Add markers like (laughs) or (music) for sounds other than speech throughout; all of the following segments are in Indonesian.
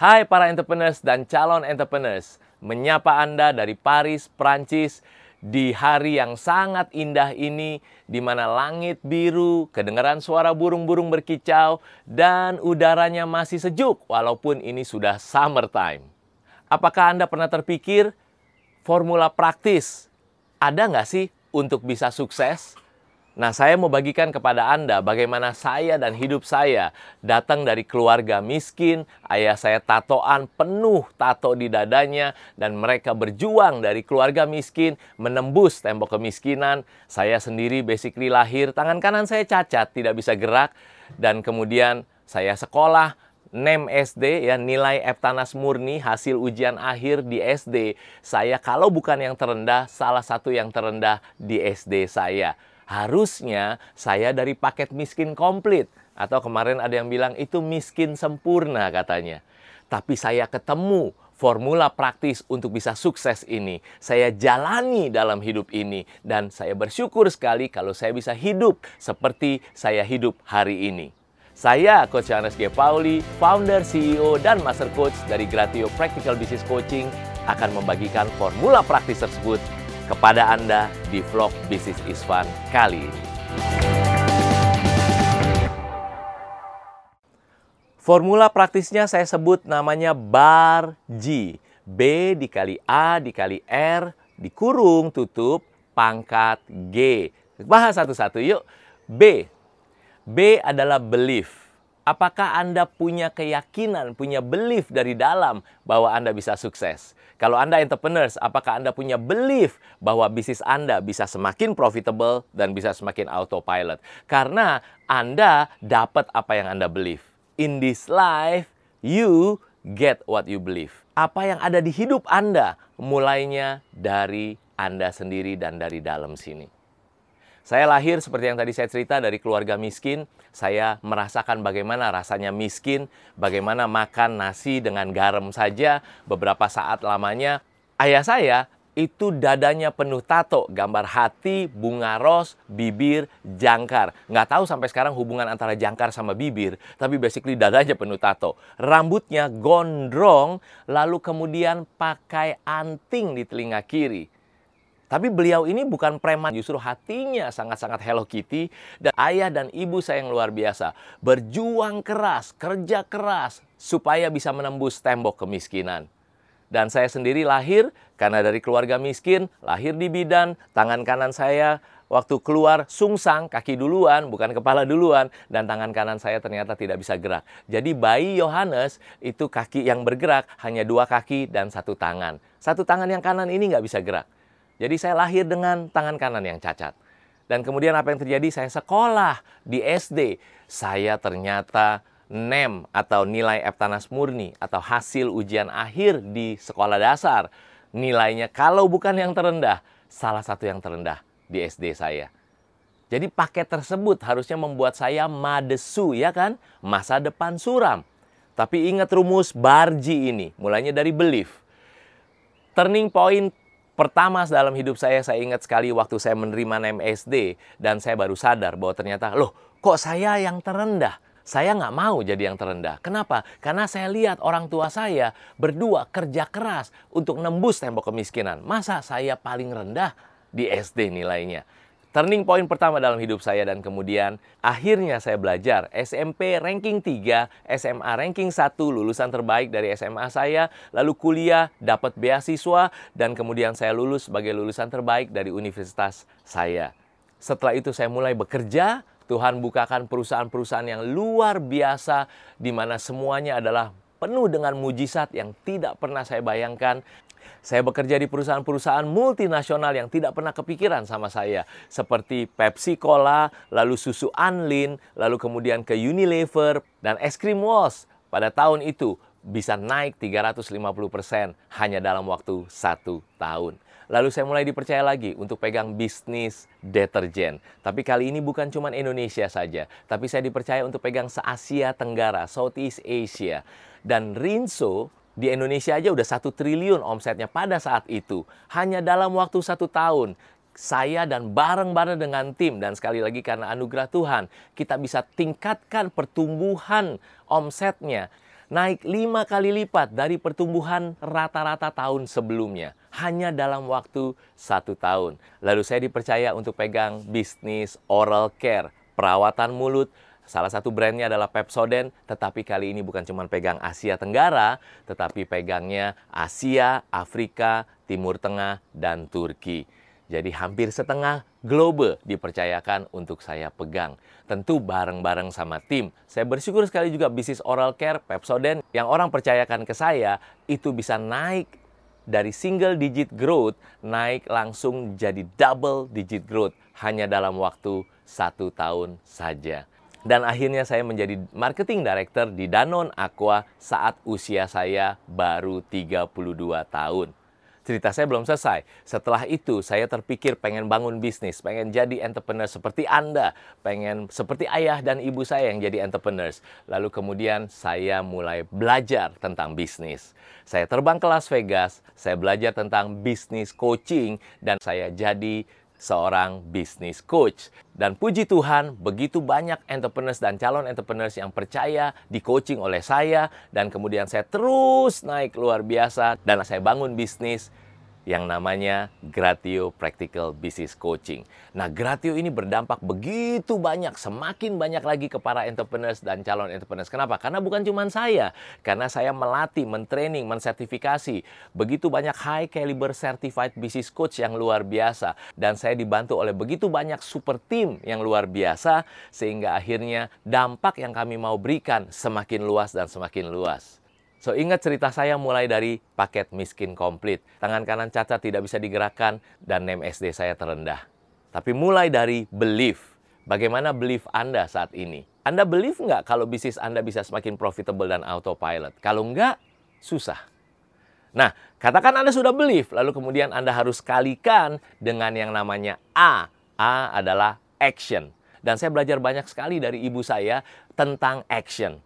Hai para entrepreneurs dan calon entrepreneurs, menyapa Anda dari Paris, Prancis di hari yang sangat indah ini di mana langit biru, kedengaran suara burung-burung berkicau dan udaranya masih sejuk walaupun ini sudah summertime. Apakah Anda pernah terpikir formula praktis ada nggak sih untuk bisa sukses? Nah, saya mau bagikan kepada Anda bagaimana saya dan hidup saya datang dari keluarga miskin, ayah saya tatoan penuh tato di dadanya, dan mereka berjuang dari keluarga miskin menembus tembok kemiskinan. Saya sendiri basically lahir, tangan kanan saya cacat, tidak bisa gerak, dan kemudian saya sekolah, NEM SD ya nilai Eptanas murni hasil ujian akhir di SD saya kalau bukan yang terendah salah satu yang terendah di SD saya harusnya saya dari paket miskin komplit. Atau kemarin ada yang bilang itu miskin sempurna katanya. Tapi saya ketemu formula praktis untuk bisa sukses ini. Saya jalani dalam hidup ini. Dan saya bersyukur sekali kalau saya bisa hidup seperti saya hidup hari ini. Saya Coach Johannes G. Pauli, founder, CEO, dan Master Coach dari Gratio Practical Business Coaching akan membagikan formula praktis tersebut kepada Anda di vlog Bisnis Isfan kali ini. Formula praktisnya saya sebut namanya bar G. B dikali A dikali R dikurung tutup pangkat G. Bahas satu-satu yuk. B. B adalah belief Apakah Anda punya keyakinan, punya belief dari dalam bahwa Anda bisa sukses? Kalau Anda entrepreneurs, apakah Anda punya belief bahwa bisnis Anda bisa semakin profitable dan bisa semakin autopilot? Karena Anda dapat apa yang Anda believe. In this life, you get what you believe. Apa yang ada di hidup Anda mulainya dari Anda sendiri dan dari dalam sini. Saya lahir seperti yang tadi saya cerita dari keluarga miskin. Saya merasakan bagaimana rasanya miskin, bagaimana makan nasi dengan garam saja beberapa saat lamanya. Ayah saya itu dadanya penuh tato, gambar hati, bunga ros, bibir, jangkar. Nggak tahu sampai sekarang hubungan antara jangkar sama bibir, tapi basically dadanya penuh tato. Rambutnya gondrong, lalu kemudian pakai anting di telinga kiri. Tapi beliau ini bukan preman, justru hatinya sangat-sangat Hello Kitty. Dan ayah dan ibu saya yang luar biasa. Berjuang keras, kerja keras, supaya bisa menembus tembok kemiskinan. Dan saya sendiri lahir karena dari keluarga miskin, lahir di bidan, tangan kanan saya waktu keluar sungsang, kaki duluan, bukan kepala duluan, dan tangan kanan saya ternyata tidak bisa gerak. Jadi bayi Yohanes itu kaki yang bergerak hanya dua kaki dan satu tangan. Satu tangan yang kanan ini nggak bisa gerak. Jadi saya lahir dengan tangan kanan yang cacat. Dan kemudian apa yang terjadi? Saya sekolah di SD. Saya ternyata NEM atau nilai Eptanas murni atau hasil ujian akhir di sekolah dasar. Nilainya kalau bukan yang terendah, salah satu yang terendah di SD saya. Jadi paket tersebut harusnya membuat saya madesu ya kan? Masa depan suram. Tapi ingat rumus Barji ini, mulainya dari belief. Turning point Pertama dalam hidup saya, saya ingat sekali waktu saya menerima MSD dan saya baru sadar bahwa ternyata, loh kok saya yang terendah? Saya nggak mau jadi yang terendah. Kenapa? Karena saya lihat orang tua saya berdua kerja keras untuk nembus tembok kemiskinan. Masa saya paling rendah di SD nilainya? Turning point pertama dalam hidup saya dan kemudian akhirnya saya belajar SMP ranking 3, SMA ranking 1, lulusan terbaik dari SMA saya, lalu kuliah, dapat beasiswa, dan kemudian saya lulus sebagai lulusan terbaik dari universitas saya. Setelah itu saya mulai bekerja, Tuhan bukakan perusahaan-perusahaan yang luar biasa di mana semuanya adalah penuh dengan mujizat yang tidak pernah saya bayangkan. Saya bekerja di perusahaan-perusahaan multinasional yang tidak pernah kepikiran sama saya. Seperti Pepsi Cola, lalu susu Anlin, lalu kemudian ke Unilever, dan es krim Walls. Pada tahun itu bisa naik 350% hanya dalam waktu satu tahun. Lalu saya mulai dipercaya lagi untuk pegang bisnis deterjen. Tapi kali ini bukan cuma Indonesia saja, tapi saya dipercaya untuk pegang se-Asia Tenggara, Southeast Asia. Dan Rinso di Indonesia aja udah satu triliun omsetnya pada saat itu. Hanya dalam waktu satu tahun saya dan bareng-bareng dengan tim dan sekali lagi karena anugerah Tuhan kita bisa tingkatkan pertumbuhan omsetnya naik lima kali lipat dari pertumbuhan rata-rata tahun sebelumnya. Hanya dalam waktu satu tahun. Lalu saya dipercaya untuk pegang bisnis oral care, perawatan mulut, Salah satu brandnya adalah Pepsodent, tetapi kali ini bukan cuma pegang Asia Tenggara, tetapi pegangnya Asia, Afrika, Timur Tengah, dan Turki. Jadi hampir setengah global dipercayakan untuk saya pegang. Tentu bareng-bareng sama tim. Saya bersyukur sekali juga bisnis oral care Pepsodent yang orang percayakan ke saya itu bisa naik dari single digit growth naik langsung jadi double digit growth hanya dalam waktu satu tahun saja. Dan akhirnya saya menjadi marketing director di Danone Aqua saat usia saya baru 32 tahun. Cerita saya belum selesai. Setelah itu saya terpikir pengen bangun bisnis, pengen jadi entrepreneur seperti Anda, pengen seperti ayah dan ibu saya yang jadi entrepreneurs. Lalu kemudian saya mulai belajar tentang bisnis. Saya terbang ke Las Vegas, saya belajar tentang bisnis coaching dan saya jadi seorang bisnis coach. Dan puji Tuhan, begitu banyak entrepreneurs dan calon entrepreneurs yang percaya di coaching oleh saya dan kemudian saya terus naik luar biasa dan saya bangun bisnis yang namanya Gratio Practical Business Coaching. Nah, Gratio ini berdampak begitu banyak, semakin banyak lagi kepada entrepreneurs dan calon entrepreneurs. Kenapa? Karena bukan cuma saya, karena saya melatih, mentraining, mensertifikasi begitu banyak high caliber certified business coach yang luar biasa dan saya dibantu oleh begitu banyak super team yang luar biasa sehingga akhirnya dampak yang kami mau berikan semakin luas dan semakin luas. So ingat cerita saya mulai dari paket miskin komplit. Tangan kanan cacat tidak bisa digerakkan dan name SD saya terendah. Tapi mulai dari belief. Bagaimana belief Anda saat ini? Anda believe nggak kalau bisnis Anda bisa semakin profitable dan autopilot? Kalau nggak, susah. Nah, katakan Anda sudah believe, lalu kemudian Anda harus kalikan dengan yang namanya A. A adalah action. Dan saya belajar banyak sekali dari ibu saya tentang action.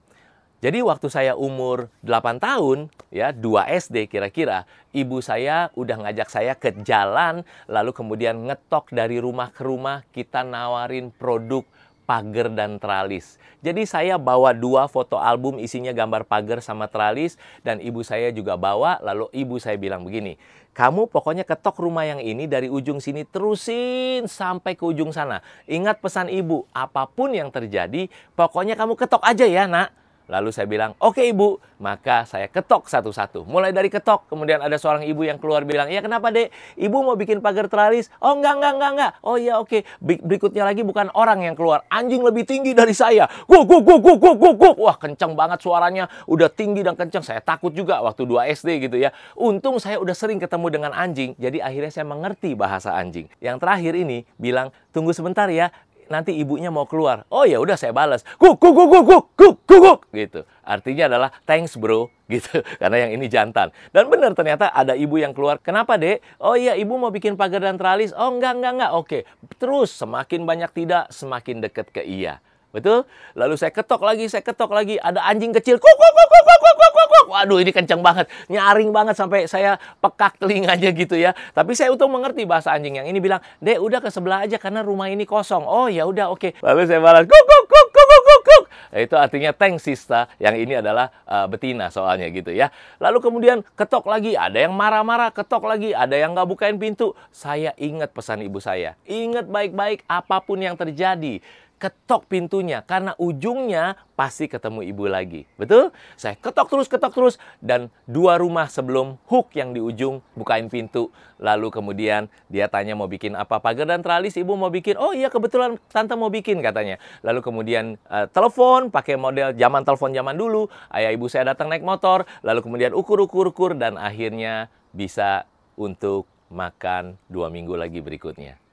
Jadi waktu saya umur 8 tahun, ya 2 SD kira-kira, ibu saya udah ngajak saya ke jalan, lalu kemudian ngetok dari rumah ke rumah, kita nawarin produk pagar dan tralis. Jadi saya bawa dua foto album isinya gambar pagar sama tralis dan ibu saya juga bawa lalu ibu saya bilang begini, kamu pokoknya ketok rumah yang ini dari ujung sini terusin sampai ke ujung sana. Ingat pesan ibu, apa pun yang terjadi pokoknya kamu ketok aja ya nak. Lalu saya bilang, oke okay, ibu. Maka saya ketok satu-satu. Mulai dari ketok, kemudian ada seorang ibu yang keluar bilang, ya kenapa dek? Ibu mau bikin pagar teralis? Oh enggak, enggak, enggak, enggak. Oh iya oke. Okay. Berikutnya lagi bukan orang yang keluar. Anjing lebih tinggi dari saya. Guk, guk, guk, guk, guk, guk, guk. Wah kencang banget suaranya. Udah tinggi dan kencang. Saya takut juga waktu 2 SD gitu ya. Untung saya udah sering ketemu dengan anjing. Jadi akhirnya saya mengerti bahasa anjing. Yang terakhir ini bilang, tunggu sebentar ya nanti ibunya mau keluar. Oh ya udah saya balas. Kuk kuk kuk kuk kuk kuk kuk gitu. Artinya adalah thanks bro (laughs) gitu. Karena yang ini jantan. Dan benar ternyata ada ibu yang keluar. Kenapa dek? Oh iya ibu mau bikin pagar dan teralis. Oh enggak enggak enggak. Oke. Terus semakin banyak tidak semakin dekat ke iya. Betul? Lalu saya ketok lagi, saya ketok lagi. Ada anjing kecil. Kuk, kuk, kuk, kuk, kuk, kuk, Waduh, ini kencang banget. Nyaring banget sampai saya pekak telinganya gitu ya. Tapi saya untung mengerti bahasa anjing yang ini bilang, Dek, udah ke sebelah aja karena rumah ini kosong. Oh, ya udah, oke. Okay. Lalu saya balas, kuk, kuk, kuk, kuk, kuk, kuk. Nah, itu artinya tank sista. Yang ini adalah uh, betina soalnya gitu ya. Lalu kemudian ketok lagi. Ada yang marah-marah, ketok lagi. Ada yang nggak bukain pintu. Saya ingat pesan ibu saya. Ingat baik-baik apa pun yang terjadi ketok pintunya karena ujungnya pasti ketemu ibu lagi. Betul? Saya ketok terus, ketok terus dan dua rumah sebelum hook yang di ujung bukain pintu. Lalu kemudian dia tanya mau bikin apa pagar dan teralis, ibu mau bikin. Oh iya kebetulan tante mau bikin katanya. Lalu kemudian uh, telepon pakai model zaman telepon zaman dulu. Ayah ibu saya datang naik motor, lalu kemudian ukur-ukur-ukur dan akhirnya bisa untuk makan dua minggu lagi berikutnya.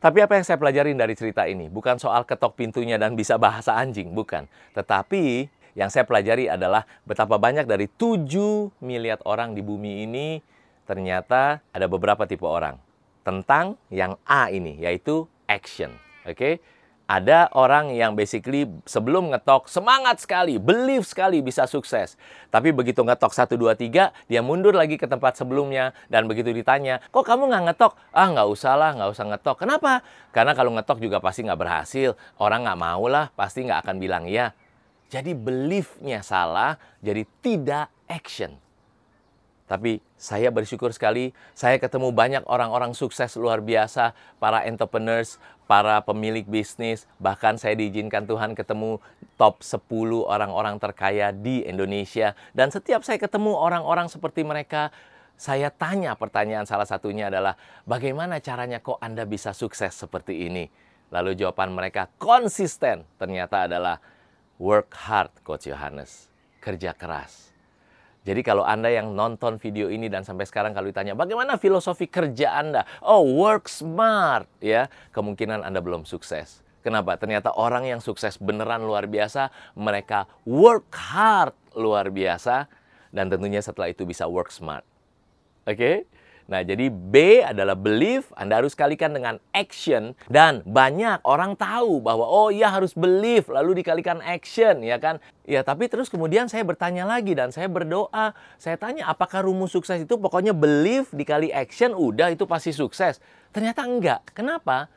Tapi apa yang saya pelajarin dari cerita ini? Bukan soal ketok pintunya dan bisa bahasa anjing, bukan. Tetapi yang saya pelajari adalah betapa banyak dari 7 miliar orang di bumi ini ternyata ada beberapa tipe orang. Tentang yang A ini, yaitu action. Oke? Okay? Ada orang yang basically sebelum ngetok semangat sekali, believe sekali bisa sukses. Tapi begitu ngetok 1, 2, 3, dia mundur lagi ke tempat sebelumnya. Dan begitu ditanya, kok kamu nggak ngetok? Ah nggak usah lah, nggak usah ngetok. Kenapa? Karena kalau ngetok juga pasti nggak berhasil. Orang nggak mau lah, pasti nggak akan bilang iya. Jadi beliefnya salah, jadi tidak action. Tapi saya bersyukur sekali, saya ketemu banyak orang-orang sukses luar biasa, para entrepreneurs, para pemilik bisnis, bahkan saya diizinkan Tuhan ketemu top 10 orang-orang terkaya di Indonesia. Dan setiap saya ketemu orang-orang seperti mereka, saya tanya pertanyaan salah satunya adalah, bagaimana caranya kok Anda bisa sukses seperti ini? Lalu jawaban mereka konsisten, ternyata adalah work hard, Coach Yohanes. Kerja keras jadi kalau Anda yang nonton video ini dan sampai sekarang kalau ditanya bagaimana filosofi kerja Anda? Oh, work smart ya. Kemungkinan Anda belum sukses. Kenapa? Ternyata orang yang sukses beneran luar biasa, mereka work hard luar biasa dan tentunya setelah itu bisa work smart. Oke? Okay? Nah, jadi B adalah belief, Anda harus kalikan dengan action dan banyak orang tahu bahwa oh iya harus belief lalu dikalikan action, ya kan? Ya, tapi terus kemudian saya bertanya lagi dan saya berdoa, saya tanya apakah rumus sukses itu pokoknya belief dikali action udah itu pasti sukses. Ternyata enggak. Kenapa?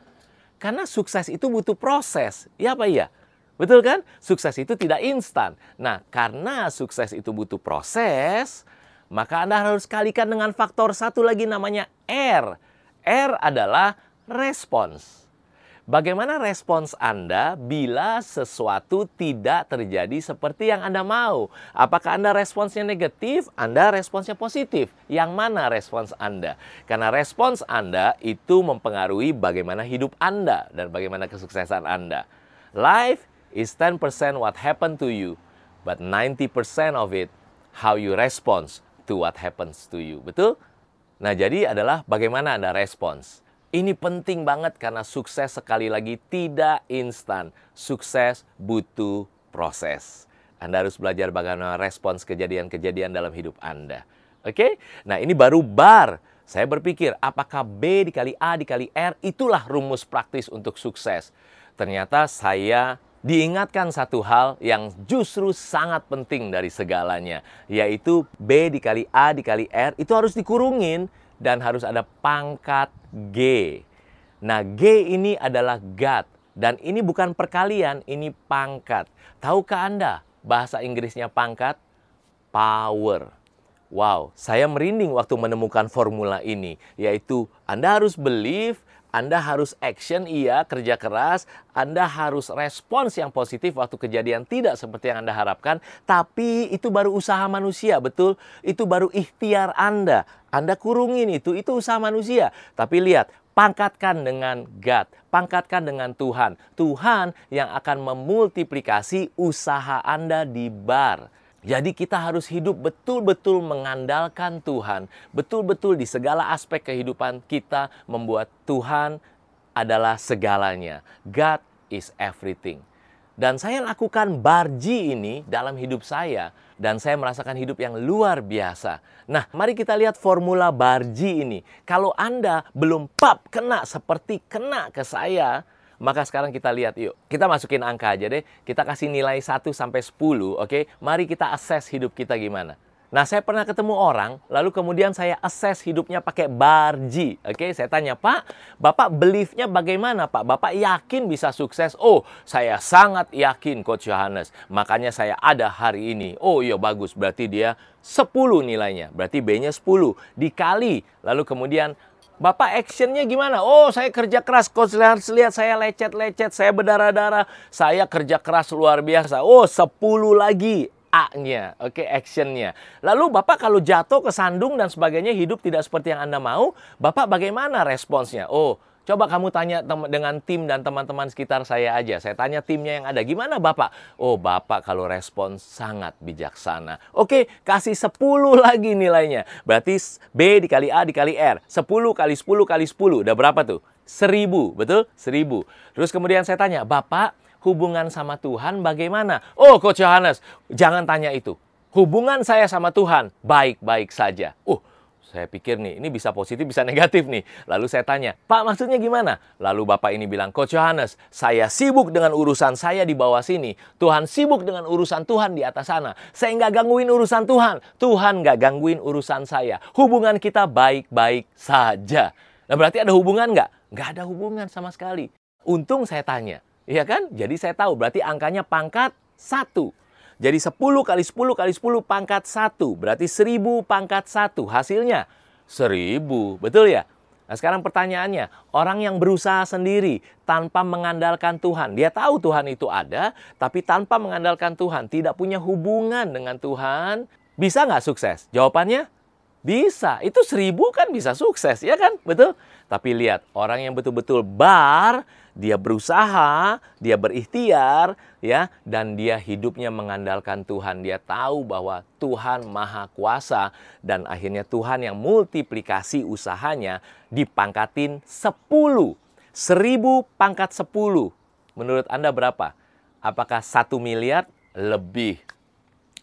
Karena sukses itu butuh proses. Ya apa iya? Betul kan? Sukses itu tidak instan. Nah, karena sukses itu butuh proses, maka Anda harus kalikan dengan faktor satu lagi namanya R. R adalah respons. Bagaimana respons Anda bila sesuatu tidak terjadi seperti yang Anda mau? Apakah Anda responsnya negatif? Anda responsnya positif? Yang mana respons Anda? Karena respons Anda itu mempengaruhi bagaimana hidup Anda dan bagaimana kesuksesan Anda. Life is 10% what happened to you, but 90% of it how you respond to what happens to you. Betul? Nah, jadi adalah bagaimana Anda respons. Ini penting banget karena sukses sekali lagi tidak instan. Sukses butuh proses. Anda harus belajar bagaimana respons kejadian-kejadian dalam hidup Anda. Oke? Nah, ini baru bar. Saya berpikir, apakah B dikali A dikali R itulah rumus praktis untuk sukses? Ternyata saya diingatkan satu hal yang justru sangat penting dari segalanya, yaitu B dikali A dikali R itu harus dikurungin dan harus ada pangkat G. Nah, G ini adalah God dan ini bukan perkalian, ini pangkat. Tahukah Anda bahasa Inggrisnya pangkat? Power. Wow, saya merinding waktu menemukan formula ini, yaitu Anda harus believe anda harus action, iya, kerja keras. Anda harus respons yang positif waktu kejadian tidak seperti yang Anda harapkan. Tapi itu baru usaha manusia, betul? Itu baru ikhtiar Anda. Anda kurungin itu, itu usaha manusia. Tapi lihat, pangkatkan dengan God, pangkatkan dengan Tuhan. Tuhan yang akan memultiplikasi usaha Anda di bar. Jadi kita harus hidup betul-betul mengandalkan Tuhan, betul-betul di segala aspek kehidupan kita membuat Tuhan adalah segalanya. God is everything. Dan saya lakukan barji ini dalam hidup saya dan saya merasakan hidup yang luar biasa. Nah, mari kita lihat formula barji ini. Kalau Anda belum pap kena seperti kena ke saya, maka sekarang kita lihat yuk. Kita masukin angka aja deh. Kita kasih nilai 1 sampai 10, oke? Okay? Mari kita assess hidup kita gimana. Nah, saya pernah ketemu orang, lalu kemudian saya assess hidupnya pakai bar G. Oke, okay? saya tanya, Pak, Bapak beliefnya bagaimana, Pak? Bapak yakin bisa sukses? Oh, saya sangat yakin, Coach Johannes. Makanya saya ada hari ini. Oh iya, bagus. Berarti dia 10 nilainya. Berarti B-nya 10. Dikali. Lalu kemudian Bapak actionnya gimana? Oh, saya kerja keras. Coach lihat, lihat saya lecet-lecet, saya berdarah-darah. Saya kerja keras luar biasa. Oh, 10 lagi A-nya, oke, okay, actionnya. Lalu Bapak kalau jatuh ke sandung dan sebagainya hidup tidak seperti yang Anda mau, Bapak bagaimana responsnya? Oh, Coba kamu tanya dengan tim dan teman-teman sekitar saya aja. Saya tanya timnya yang ada. Gimana Bapak? Oh Bapak kalau respon sangat bijaksana. Oke, kasih 10 (laughs) lagi nilainya. Berarti B dikali A dikali R. 10 kali 10 kali 10. Udah berapa tuh? 1000, betul? 1000. Terus kemudian saya tanya, Bapak hubungan sama Tuhan bagaimana? Oh Coach Johannes, jangan tanya itu. Hubungan saya sama Tuhan baik-baik saja. Uh, saya pikir nih, ini bisa positif, bisa (laughs) negatif nih. Lalu saya tanya, Pak maksudnya gimana? Lalu Bapak ini bilang, Coach Johannes, saya sibuk dengan urusan saya di bawah sini. Tuhan sibuk dengan urusan Tuhan di atas sana. Saya nggak gangguin urusan Tuhan. Tuhan nggak gangguin urusan saya. Hubungan kita baik-baik saja. Nah berarti ada hubungan nggak? Nggak ada hubungan sama sekali. Untung saya tanya. Iya kan? Jadi saya tahu berarti angkanya pangkat satu. Jadi 10 kali 10 kali 10 pangkat 1. Berarti 1000 pangkat 1. Hasilnya 1000. Betul ya? Nah sekarang pertanyaannya, orang yang berusaha sendiri tanpa mengandalkan Tuhan. Dia tahu Tuhan itu ada, tapi tanpa mengandalkan Tuhan. Tidak punya hubungan dengan Tuhan. Bisa nggak sukses? Jawabannya, bisa. Itu seribu kan bisa sukses, ya kan? Betul? Tapi lihat, orang yang betul-betul bar, dia berusaha, dia berikhtiar, ya, dan dia hidupnya mengandalkan Tuhan. Dia tahu bahwa Tuhan Maha Kuasa dan akhirnya Tuhan yang multiplikasi usahanya dipangkatin 10. Seribu pangkat 10. Menurut Anda berapa? Apakah satu miliar? Lebih.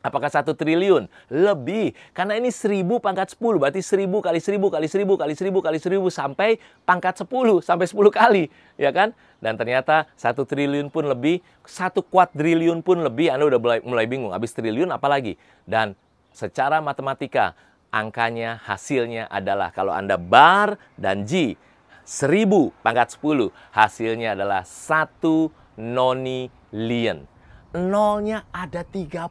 Apakah satu triliun? Lebih. Karena ini seribu pangkat sepuluh. Berarti seribu kali seribu kali seribu kali seribu kali seribu sampai pangkat sepuluh. Sampai sepuluh kali. Ya kan? Dan ternyata satu triliun pun lebih. Satu kuadriliun pun lebih. Anda udah mulai, mulai bingung. Habis triliun apalagi? Dan secara matematika angkanya hasilnya adalah kalau Anda bar dan G. Seribu pangkat sepuluh. Hasilnya adalah satu nonilion nolnya ada 30.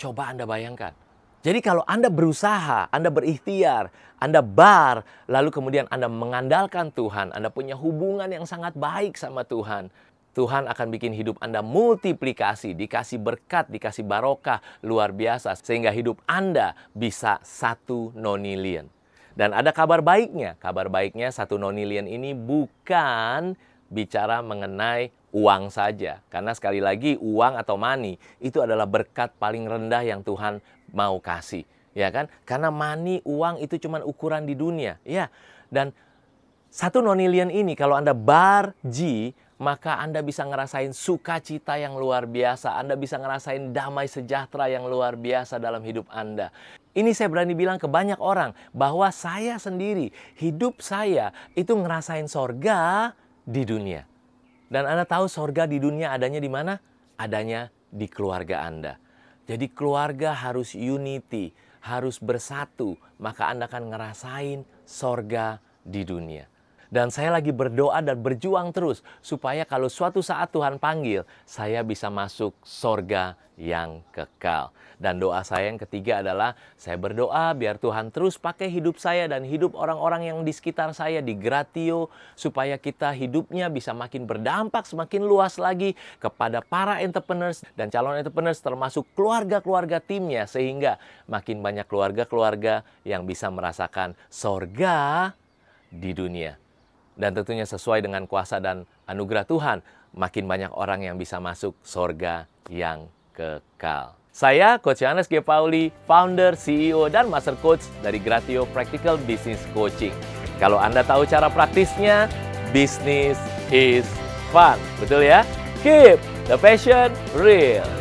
Coba Anda bayangkan. Jadi kalau Anda berusaha, Anda berikhtiar, Anda bar, lalu kemudian Anda mengandalkan Tuhan, Anda punya hubungan yang sangat baik sama Tuhan, Tuhan akan bikin hidup Anda multiplikasi, dikasih berkat, dikasih barokah luar biasa, sehingga hidup Anda bisa satu nonilion. Dan ada kabar baiknya, kabar baiknya satu nonilion ini bukan bicara mengenai uang saja. Karena sekali lagi uang atau money itu adalah berkat paling rendah yang Tuhan mau kasih. Ya kan? Karena money, uang itu cuma ukuran di dunia. Ya. Dan satu nonilion ini kalau Anda bar G, maka Anda bisa ngerasain sukacita yang luar biasa. Anda bisa ngerasain damai sejahtera yang luar biasa dalam hidup Anda. Ini saya berani bilang ke banyak orang bahwa saya sendiri, hidup saya itu ngerasain sorga di dunia. Dan Anda tahu sorga di dunia adanya di mana? Adanya di keluarga Anda. Jadi keluarga harus unity, harus bersatu. Maka Anda akan ngerasain sorga di dunia. Dan saya lagi berdoa dan berjuang terus supaya kalau suatu saat Tuhan panggil, saya bisa masuk sorga yang kekal. Dan doa saya yang ketiga adalah saya berdoa biar Tuhan terus pakai hidup saya dan hidup orang-orang yang di sekitar saya di Gratio supaya kita hidupnya bisa makin berdampak semakin luas lagi kepada para entrepreneurs dan calon entrepreneurs termasuk keluarga-keluarga timnya sehingga makin banyak keluarga-keluarga yang bisa merasakan sorga di dunia. Dan tentunya sesuai dengan kuasa dan anugerah Tuhan, makin banyak orang yang bisa masuk sorga yang kekal. Saya Coach Yohanes G. Pauli, founder, CEO, dan Master Coach dari Gratio Practical Business Coaching. Kalau Anda tahu cara praktisnya, business is fun. Betul ya? Keep the passion real.